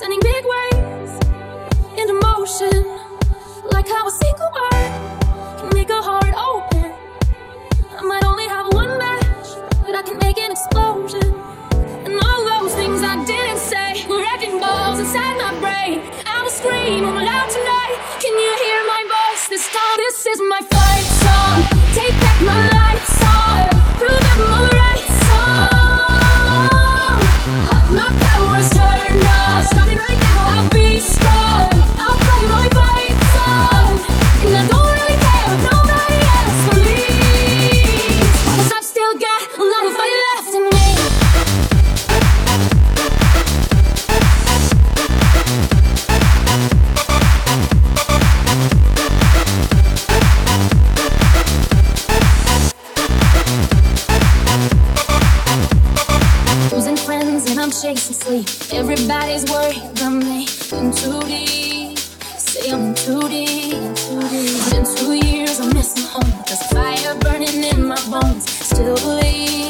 sending big waves into motion, like how a single word can make a heart open. I might only have one match, but I can make an explosion. And all those things I didn't say were wrecking balls inside my brain. I was screaming loud tonight. Can you hear my voice this time? This is my fight song. Take back my life song. Prove I'm alright song. My power's turned. Stop it right now. can sleep. Everybody's worried about me. I'm too deep. Say I'm too deep, too deep. Been two years, I'm missing home. There's fire burning in my bones. Still believe.